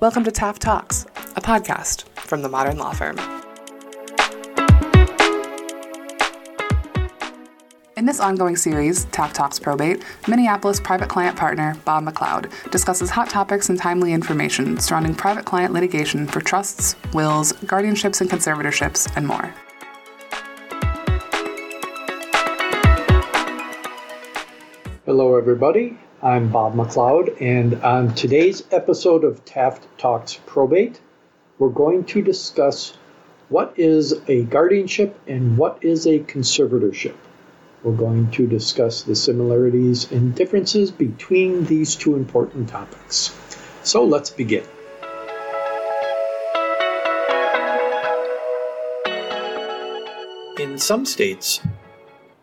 Welcome to Taft Talks, a podcast from the Modern Law Firm. In this ongoing series, Taft Talks Probate, Minneapolis private client partner Bob McLeod discusses hot topics and timely information surrounding private client litigation for trusts, wills, guardianships and conservatorships, and more. Hello, everybody. I'm Bob McLeod, and on today's episode of Taft Talks Probate, we're going to discuss what is a guardianship and what is a conservatorship. We're going to discuss the similarities and differences between these two important topics. So let's begin. In some states,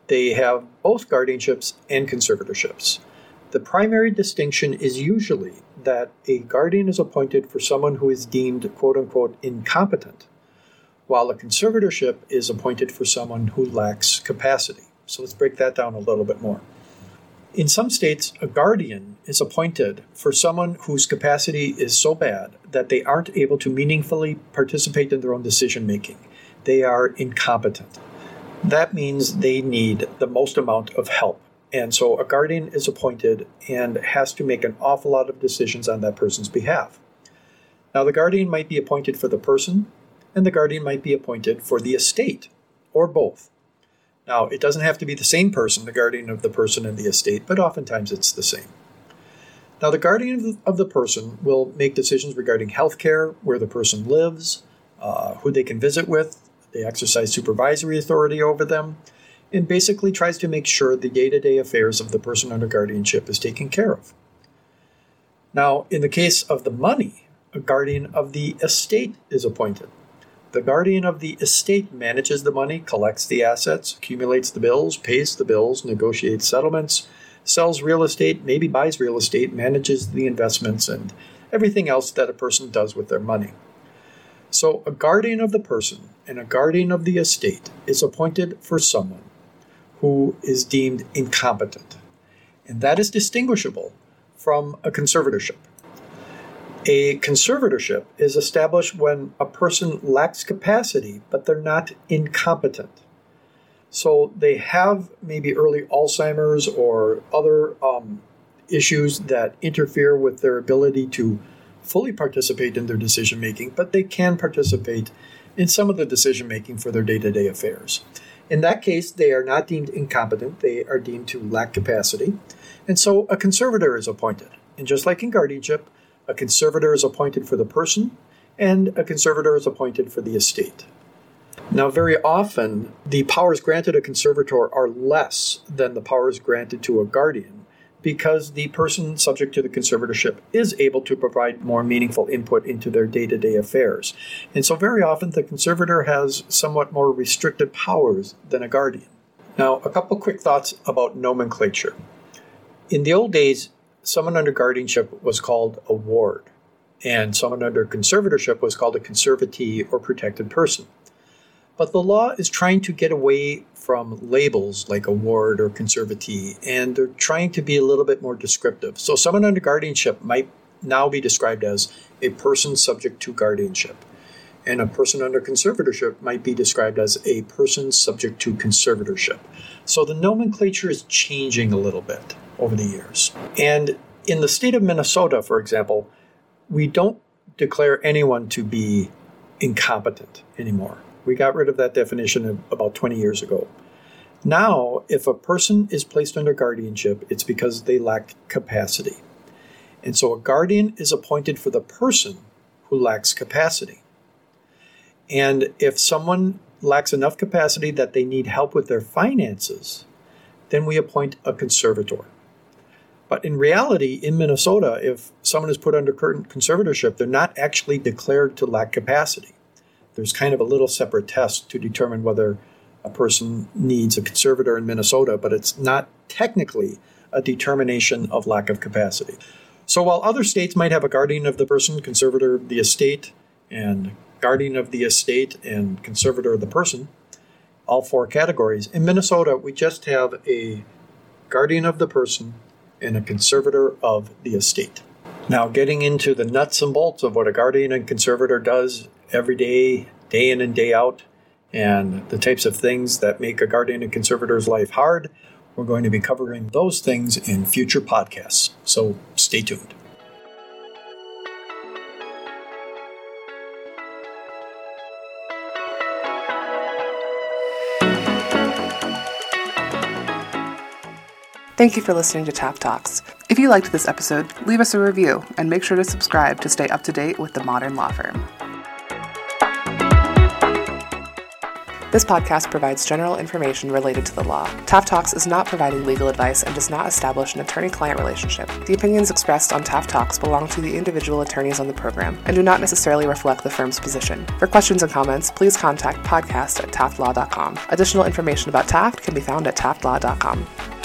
they have both guardianships and conservatorships. The primary distinction is usually that a guardian is appointed for someone who is deemed quote unquote incompetent, while a conservatorship is appointed for someone who lacks capacity. So let's break that down a little bit more. In some states, a guardian is appointed for someone whose capacity is so bad that they aren't able to meaningfully participate in their own decision making. They are incompetent. That means they need the most amount of help and so a guardian is appointed and has to make an awful lot of decisions on that person's behalf. Now, the guardian might be appointed for the person, and the guardian might be appointed for the estate, or both. Now, it doesn't have to be the same person, the guardian of the person and the estate, but oftentimes it's the same. Now, the guardian of the person will make decisions regarding health care, where the person lives, uh, who they can visit with, they exercise supervisory authority over them, and basically tries to make sure the day to day affairs of the person under guardianship is taken care of. Now, in the case of the money, a guardian of the estate is appointed. The guardian of the estate manages the money, collects the assets, accumulates the bills, pays the bills, negotiates settlements, sells real estate, maybe buys real estate, manages the investments, and everything else that a person does with their money. So, a guardian of the person and a guardian of the estate is appointed for someone who is deemed incompetent. And that is distinguishable from a conservatorship. A conservatorship is established when a person lacks capacity, but they're not incompetent. So they have maybe early Alzheimer's or other um, issues that interfere with their ability to fully participate in their decision making, but they can participate in some of the decision making for their day to day affairs. In that case, they are not deemed incompetent, they are deemed to lack capacity. And so a conservator is appointed. And just like in guardianship, a conservator is appointed for the person, and a conservator is appointed for the estate. Now, very often, the powers granted a conservator are less than the powers granted to a guardian because the person subject to the conservatorship is able to provide more meaningful input into their day to day affairs. And so, very often, the conservator has somewhat more restricted powers than a guardian. Now, a couple quick thoughts about nomenclature. In the old days, someone under guardianship was called a ward, and someone under conservatorship was called a conservatee or protected person. But the law is trying to get away from labels like award or conservatee, and they're trying to be a little bit more descriptive. So, someone under guardianship might now be described as a person subject to guardianship, and a person under conservatorship might be described as a person subject to conservatorship. So, the nomenclature is changing a little bit over the years. And in the state of Minnesota, for example, we don't declare anyone to be incompetent anymore. We got rid of that definition about 20 years ago. Now, if a person is placed under guardianship, it's because they lack capacity. And so a guardian is appointed for the person who lacks capacity. And if someone lacks enough capacity that they need help with their finances, then we appoint a conservator. But in reality, in Minnesota, if someone is put under current conservatorship, they're not actually declared to lack capacity there's kind of a little separate test to determine whether a person needs a conservator in Minnesota, but it's not technically a determination of lack of capacity. So while other states might have a guardian of the person, conservator of the estate, and guardian of the estate and conservator of the person, all four categories, in Minnesota we just have a guardian of the person and a conservator of the estate. Now, getting into the nuts and bolts of what a guardian and conservator does every day, day in and day out, and the types of things that make a guardian and conservator's life hard, we're going to be covering those things in future podcasts. So stay tuned. Thank you for listening to Taft Talks. If you liked this episode, leave us a review and make sure to subscribe to stay up to date with the modern law firm. This podcast provides general information related to the law. Taft Talks is not providing legal advice and does not establish an attorney client relationship. The opinions expressed on Taft Talks belong to the individual attorneys on the program and do not necessarily reflect the firm's position. For questions and comments, please contact podcast at taftlaw.com. Additional information about Taft can be found at taftlaw.com.